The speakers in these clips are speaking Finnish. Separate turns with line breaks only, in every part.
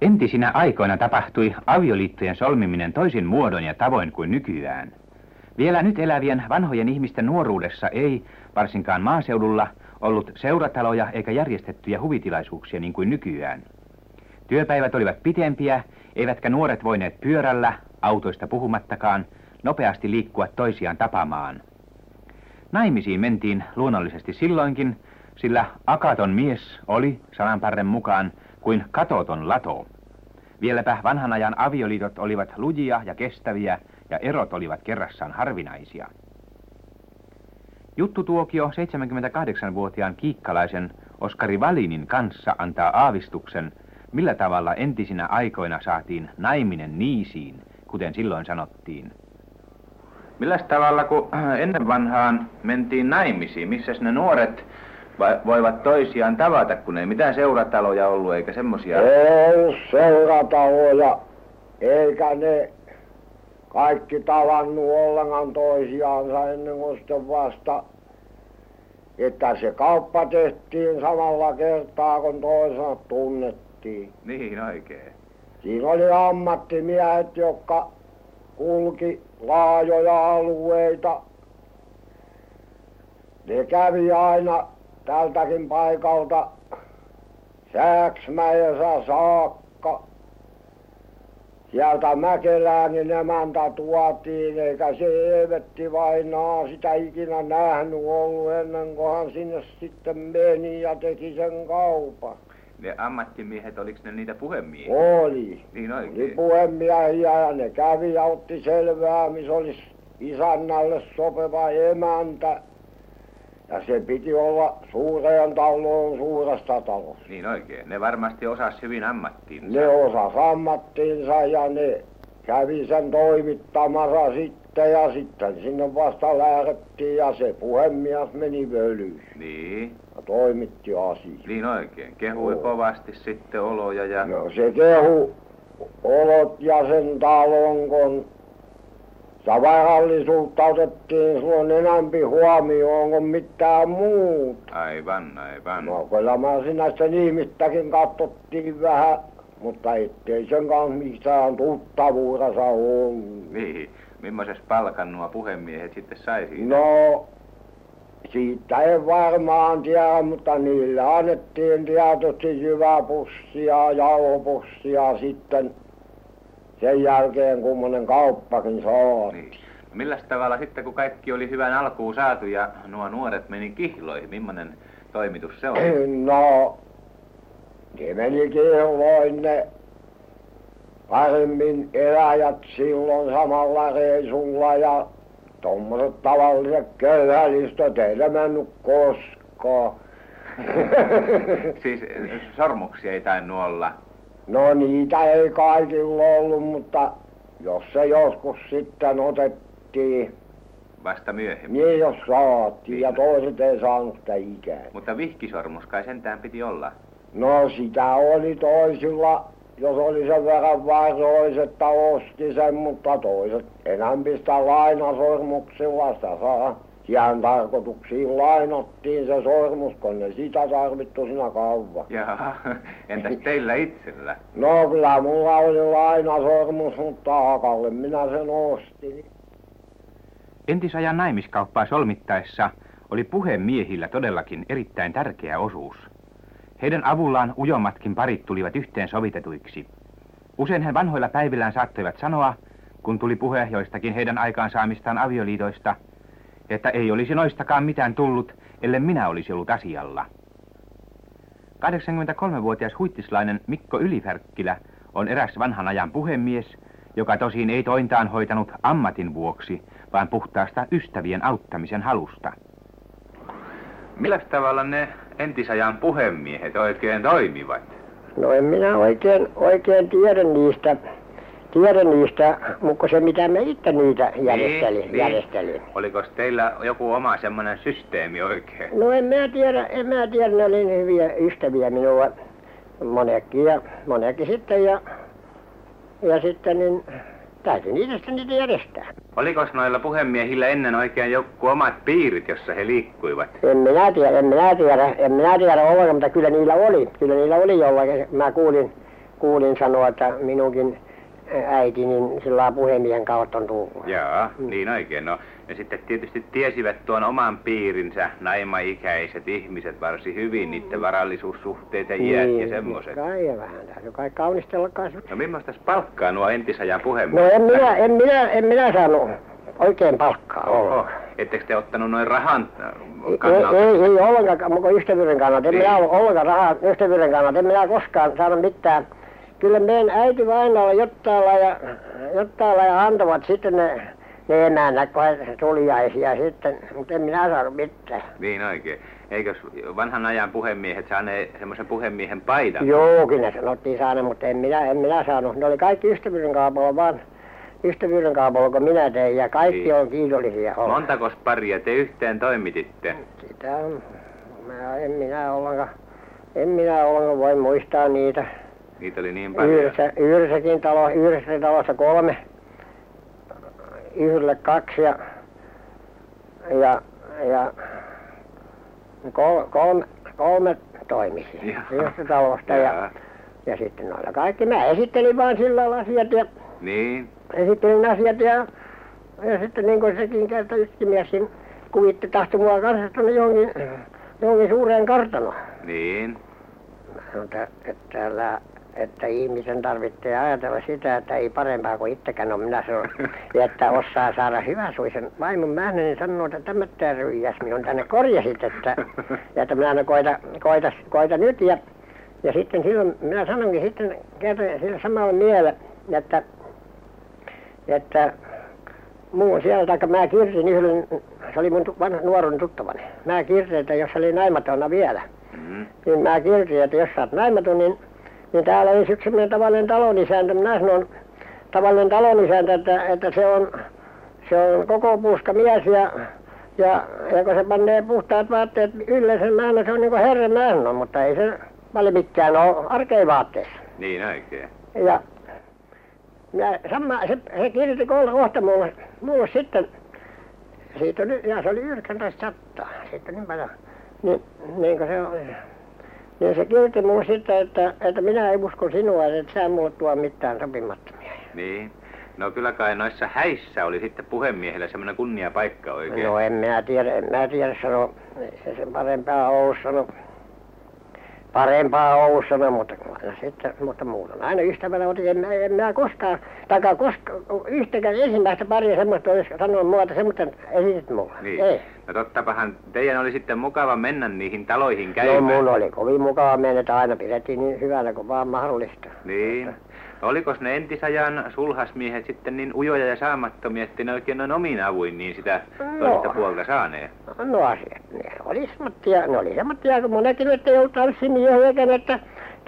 Entisinä aikoina tapahtui avioliittojen solmiminen toisin muodon ja tavoin kuin nykyään. Vielä nyt elävien vanhojen ihmisten nuoruudessa ei, varsinkaan maaseudulla, ollut seurataloja eikä järjestettyjä huvitilaisuuksia niin kuin nykyään. Työpäivät olivat pitempiä, eivätkä nuoret voineet pyörällä, autoista puhumattakaan, nopeasti liikkua toisiaan tapaamaan. Naimisiin mentiin luonnollisesti silloinkin, sillä akaton mies oli, sananparren mukaan, kuin katoton lato. Vieläpä vanhan ajan avioliitot olivat lujia ja kestäviä, ja erot olivat kerrassaan harvinaisia. Juttutuokio 78-vuotiaan kiikkalaisen Oskari Valinin kanssa antaa aavistuksen, millä tavalla entisinä aikoina saatiin naiminen niisiin, kuten silloin sanottiin. Millä tavalla, kun ennen vanhaan mentiin naimisiin, missä ne nuoret voivat toisiaan tavata, kun ei mitään seurataloja ollut eikä semmoisia?
Ei seurataloja, eikä ne kaikki tavannut ollenkaan toisiaansa ennen kuin sitten vasta, että se kauppa tehtiin samalla kertaa, kun toisensa tunnettiin.
Niin oikein.
Siinä oli ammattimiehet, jotka kulki laajoja alueita. Ne kävi aina tältäkin paikalta Sääksmäessä saakka. Sieltä Mäkeläänin emäntä tuotiin, eikä se Eevetti vainaa sitä ikinä nähnyt ollut ennen kuin hän sinne sitten meni ja teki sen kaupan.
Ne ammattimiehet, oliko ne niitä puhemiehiä?
Oli.
Niin oikein.
Oli puhemiehiä ja ne kävi ja otti selvää, missä olisi isännälle sopiva emäntä. Ja se piti olla suureen taloon suuresta talosta.
Niin oikein. Ne varmasti osasi hyvin ammattiinsa.
Ne osas ammattiinsa ja ne kävi sen toimittamassa sitten ja sitten sinne vasta lähdettiin ja se puhemies meni völyyn.
Niin.
Ja toimitti asiaa.
Niin oikein. Kehui no. kovasti sitten oloja ja...
No se kehu olot ja sen talon, kun sitä varallisuutta otettiin silloin enampi huomioon kuin mitään muuta.
Aivan, aivan.
No kyllä mä sinä sen ihmistäkin katsottiin vähän, mutta ettei sen kanssa mistään tuttavuudessa ollut.
Niin. Mimmoises palkan nuo puhemiehet sitten sai
siitä? No, siitä en varmaan tiedä, mutta niille annettiin tietysti jyväpussia, jauhopussia sitten sen jälkeen kummonen kauppakin saatiin.
Niin. Milläs tavalla sitten, kun kaikki oli hyvän alkuun saatu ja nuo nuoret meni kihloihin, millainen toimitus se oli?
No, ne meni kihloihin ne paremmin eläjät silloin samalla reisulla ja tuommoiset tavalliset köyhälistöt ei ne mennyt koskaan.
siis sormuksia ei tainnut olla?
No niitä ei kaikilla ollut, mutta jos se joskus sitten otettiin.
Vasta myöhemmin?
Niin, jos saatiin niin. ja toiset ei saanut sitä ikään.
Mutta vihkisormus kai sentään piti olla?
No sitä oli toisilla, jos oli sen verran varois, että osti sen, mutta toiset enämpi sitä lainasormuksilla sitä saa Siihen tarkoituksiin lainattiin se sormus, kun ne sitä tarvittu siinä kauan.
Jaha, entäs teillä itsellä?
No kyllä mulla oli lainasormus, mutta Akalle minä sen ostin.
Entisajan naimiskauppaa solmittaessa oli puhemiehillä todellakin erittäin tärkeä osuus. Heidän avullaan ujommatkin parit tulivat yhteen sovitetuiksi. Usein he vanhoilla päivillään saattoivat sanoa, kun tuli puhe joistakin heidän aikaansaamistaan avioliitoista – että ei olisi noistakaan mitään tullut, ellei minä olisi ollut asialla. 83-vuotias huittislainen Mikko Ylifärkkilä on eräs vanhan ajan puhemies, joka tosin ei tointaan hoitanut ammatin vuoksi, vaan puhtaasta ystävien auttamisen halusta. Millä tavalla ne entisajan puhemiehet oikein toimivat?
No en minä oikein, oikein tiedä niistä tiedä niistä, mutta se mitä me itse niitä järjestelin. Niin, järjestelin. Niin.
Oliko teillä joku oma semmoinen systeemi oikein?
No en mä tiedä, en mä tiedä, ne oli niin hyviä ystäviä minua, monekin ja monekin sitten ja, ja sitten niin täytyy niitä sitten niitä järjestää.
Oliko noilla puhemiehillä ennen oikein joku omat piirit, jossa he liikkuivat?
En minä tiedä, en minä tiedä, en minä tiedä ollenkaan, mutta kyllä niillä oli. Kyllä niillä oli jollakin. Mä kuulin kuulin sanoa, että minunkin äiti niin sillä puhemiehen kautta on tullut.
Jaa,
Mm.
niin oikein. No, ne sitten tietysti tiesivät tuon oman piirinsä naimaikäiset ihmiset varsin hyvin, niiden varallisuussuhteet ja iät ja semmoiset.
Kai ja vähän täytyy kai kaunistella kanssa.
No millaista palkkaa nuo entisajan
No
puhemiehet?
en minä, en minä, en minä saanut oikein palkkaa
Oho, ettekö te ottanut noin rahan äh,
Ei,
kannalta?
ei, ei ollenkaan, mutta ystävyyden kannalta. En
Niin.
minä ollut ollenkaan rahaa ystävyyden kannalta. En minä koskaan saanut mitään. Kyllä meidän äiti vainalla jottailla ja, jottailla ja antavat sitten ne, ne emännät, kun he tuliaisia sitten. Mutta en minä saanut mitään.
Niin oikein. Eikös vanhan ajan puhemiehet saaneet semmoisen puhemiehen paidan?
Joo, kyllä sanottiin saada, mutta en minä, en minä saanut. Ne oli kaikki ystävyyden kaupalla vaan. Ystävyyden kaupalla, kun minä tein, ja kaikki
Niin.
on kiitollisia. olla.
Montakos paria te yhteen toimititte?
Sitä on, mä, en minä ollenkaan, en minä ollenkaan voi muistaa niitä.
Niitä oli niin paljon.
Yhdessä, yhdessäkin talo, yhdessä talossa kolme, yhdelle kaksi ja, ja, ja kol, kolme, kolme toimisi yhdessä talosta ja,
Jaa.
ja sitten noilla kaikki. Mä esittelin vaan sillä lailla asiat ja
Niin,
esittelin asiat ja, ja sitten niin kuin sekin kerta yksi mies siinä kuvitti tahtoi mua kanssa tuonne johonkin, johonkin suureen kartanoon.
niin.
Mutta että, älä, että ihmisen tarvitsee ajatella sitä, että ei parempaa kuin itsekään ole. Minä sanon, ja että osaa saada hyväsuisen vaimon mähnä, niin sanoo, että tämä ryijäs minun tänne korjasit, että, ja että minä aina koita, koita, koita nyt. Ja, ja sitten silloin minä sanonkin sitten kerran sillä samalla miele, että, että muun siellä, taikka mä kirsin yhden, se oli mun vanha nuoruuden tuttavani. Mä kirsin, että jos oli naimatona vielä,
Mm.
niin mä kirjoitin, että jos sä oot naimaton, niin, niin täällä olisi yksi semmoinen tavallinen talonisäntä. Minä sanon, tavallinen talonisäntä, että, että se on, se on koko puuska mies ja, ja, ja kun se panee puhtaat vaatteet yleensä määnä, se on niin kuin herran määnä, mutta ei se paljon mikään ole arkeen vaatteessa.
Niin oikein.
Ja minä, sama, se, se kirjoitti kohta, kohta mulle, mulle sitten, siitä oli, ja se oli 19 sattaa, siitä niin paljon, niin, niin kuin se oli, niin se kirjoitti mulle sitten, että, että minä en usko sinua, että sä mulle tuo mitään sopimattomia.
Niin. No kyllä kai noissa häissä oli sitten puhemiehellä semmoinen kunnia paikka oikein.
No en minä tiedä, en minä tiedä sano, se sen parempaa ollut sano, parempaa ollut sano, mutta aina sitten, mutta on aina ystävänä, mutta en, mä- en minä koskaan, takaa koska, yhtäkään ensimmäistä paria semmoista olisi sanonut muuta, semmoista esitit mulle.
Niin.
Ei.
No tottapahan teidän oli sitten mukava mennä niihin taloihin
No
käymään.
mun oli kovin mukava mennä, että aina pidettiin niin hyvänä kuin vaan mahdollista.
Niin. Olikos ne entisajan sulhasmiehet sitten niin ujoja ja saamattomia, että ne oikein noin omin avuin niin sitä
No.
toista puolta saaneet?
No asiat, ne oli semmoittia, ne oli semmoittia, kun monekin, että ei ollut tanssimiehiäkään, että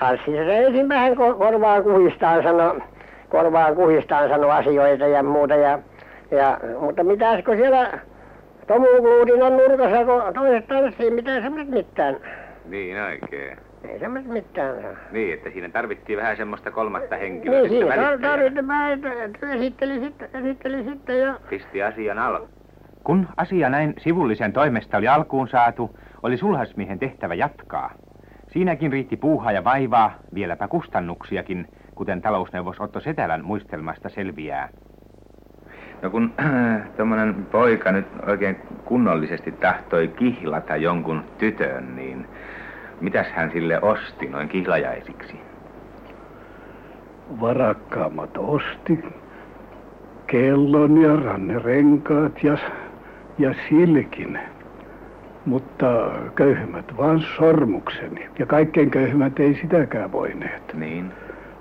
tanssissa se ensimmäisen ko- korvaan kuhistaan sano, korvaan kuhistaan sano asioita ja muuta ja, ja mutta mitäs kun siellä tomukluudin on nurkassa, kun toiset tanssii, mitä semmoiset mitään,
Niin oikein.
ei semmoiset mitään saa.
Niin, että siinä tarvittiin vähän semmoista kolmatta henkilöä
Niin
sitten
siinä tar-
välittäjänä.
tarvitsi mä, että esitteli sitten, esitteli sitten ja
Pisti asian alle. Kun asia näin sivullisen toimesta oli alkuun saatu, oli sulhasmiehen tehtävä jatkaa. Siinäkin riitti puuhaa ja vaivaa, vieläpä kustannuksiakin, kuten talousneuvos Otto Setälän muistelmasta selviää. No kun tuommoinen poika nyt oikein kunnollisesti tahtoi kihlata jonkun tytön, niin mitäs hän sille osti noin kihlajaisiksi?
varakkaammat osti kellon ja rannerenkaat ja, ja silkin. Mutta köyhemmät vaan sormukseni. Ja kaikkein köyhemmät ei sitäkään voineet.
Niin.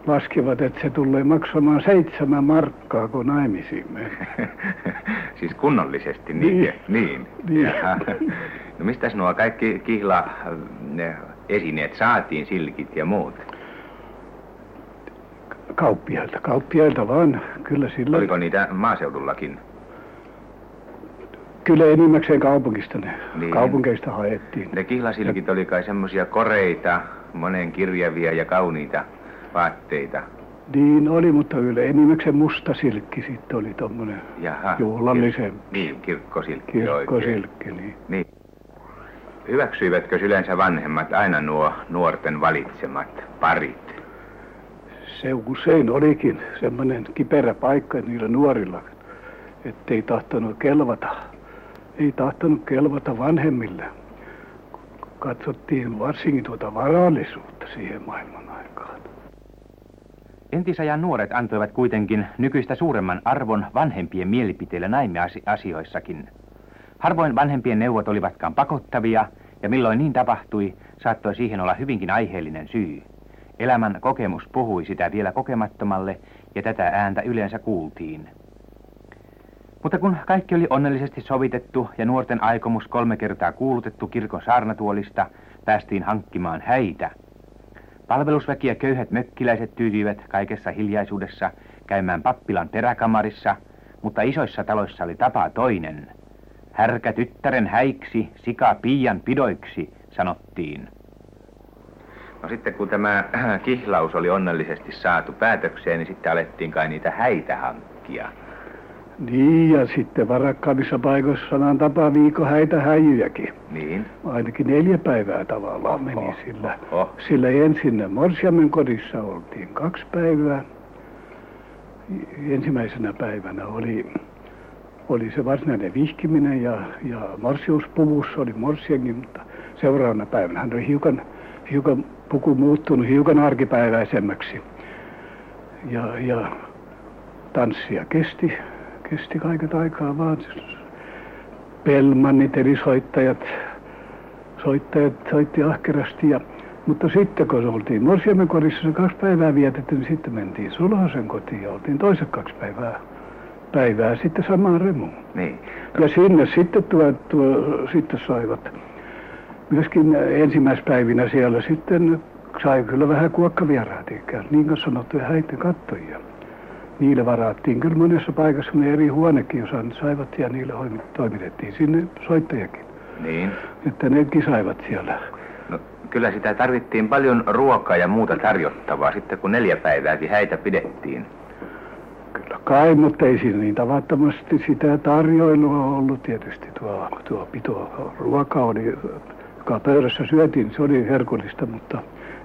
Laskivat, että se tulee maksamaan seitsemän markkaa, kun naimisiin meni.
siis kunnollisesti,
Niin.
niinkö? Niin.
Niin.
Jaha. No mistäs nuo kaikki kihla ne esineet saatiin, silkit ja muut?
Kauppiailta, kauppiailta vaan. Kyllä sillä,
Oliko niitä maaseudullakin?
kyllä enimmäkseen kaupungista ne,
Niin.
kaupunkeista haettiin.
Ne kihlasilkit oli kai semmosia koreita, monen kirjavia ja kauniita vaatteita.
Niin oli, mutta yle enimmäkseen musta silkki sitten oli tommonen
Jaha.
juhlallisempi.
Kir- niin, kirkkosilkki oikein.
kirkkosilkki. Niin.
Niin. Hyväksyivätkö yleensä vanhemmat aina nuo nuorten valitsemat parit?
se usein olikin semmoinen kiperä paikka niillä nuorilla, ettei tahtonut kelvata. Ei tahtonut kelvata vanhemmille. Katsottiin varsinkin tuota varallisuutta siihen maailman aikaan.
Entisajan nuoret antoivat kuitenkin nykyistä suuremman arvon vanhempien mielipiteille asioissakin. Harvoin vanhempien neuvot olivatkaan pakottavia, ja milloin niin tapahtui, saattoi siihen olla hyvinkin aiheellinen syy. Elämän kokemus puhui sitä vielä kokemattomalle, ja tätä ääntä yleensä kuultiin. Mutta kun kaikki oli onnellisesti sovitettu ja nuorten aikomus kolme kertaa kuulutettu kirkon saarnatuolista, päästiin hankkimaan häitä. Palvelusväki ja köyhät mökkiläiset tyytyivät kaikessa hiljaisuudessa käymään pappilan peräkamarissa, mutta isoissa taloissa oli tapa toinen. Härkä tyttären häiksi, sika piian pidoiksi, sanottiin. No sitten kun tämä kihlaus oli onnellisesti saatu päätökseen, niin sitten alettiin kai niitä häitä hankkia.
Niin, ja sitten varakkaammissa paikoissa sanan tapa viikko häitä häijyjäkin.
Niin.
Ainakin neljä päivää tavallaan oho, meni sillä. Oho. Sillä ensin Morsiamen kodissa oltiin kaksi päivää. Ensimmäisenä päivänä oli, oli se varsinainen vihkiminen ja, ja morsiuspuvussa oli morsienkin, mutta seuraavana päivänä hän oli hiukan, hiukan puku muuttunut hiukan arkipäiväisemmäksi. Ja, ja tanssia kesti kesti kaiket aikaa vaan. Pelmannit eli soittajat, soittajat soitti ahkerasti ja mutta sitten kun oltiin Morsiamen kodissa se kaksi päivää vietetty, niin sitten mentiin Sulhasen kotiin ja oltiin toiset kaksi päivää, päivää sitten samaan remuun.
Niin.
Ja sinne sitten, tuo, tuo, sitten saivat myöskin ensimmäispäivinä siellä sitten sai kyllä vähän kuokkavieraat, niin kuin sanottuja häitten kattojia niille varattiin kyllä monessa paikassa ne eri huonekin, jos saivat ja niille toimitettiin sinne soittajakin.
Niin.
Että nekin saivat siellä.
No, kyllä sitä tarvittiin paljon ruokaa ja muuta tarjottavaa sitten kun neljä päivääkin häitä pidettiin.
Kyllä kai, mutta ei siinä niin tavattomasti sitä tarjoilua ollut tietysti. Tuo, tuo pito ruoka oli, joka pöydässä syötiin, se oli herkullista, mutta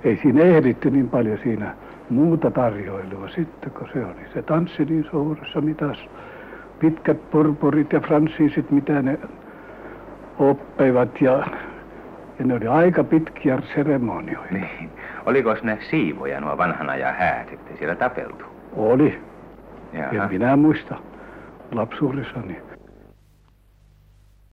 ei siinä ehditty niin paljon siinä muuta tarjoilua sitten, kun se oli se tanssi niin suuressa mitassa. Pitkät purpurit ja fransiisit, mitä ne oppivat ja, ja ne oli aika pitkiä seremonioita.
Niin. Oliko ne siivoja nuo vanhan ajan häät, ettei siellä tapeltu?
Oli. Jaha. Ja minä muista lapsuudessani.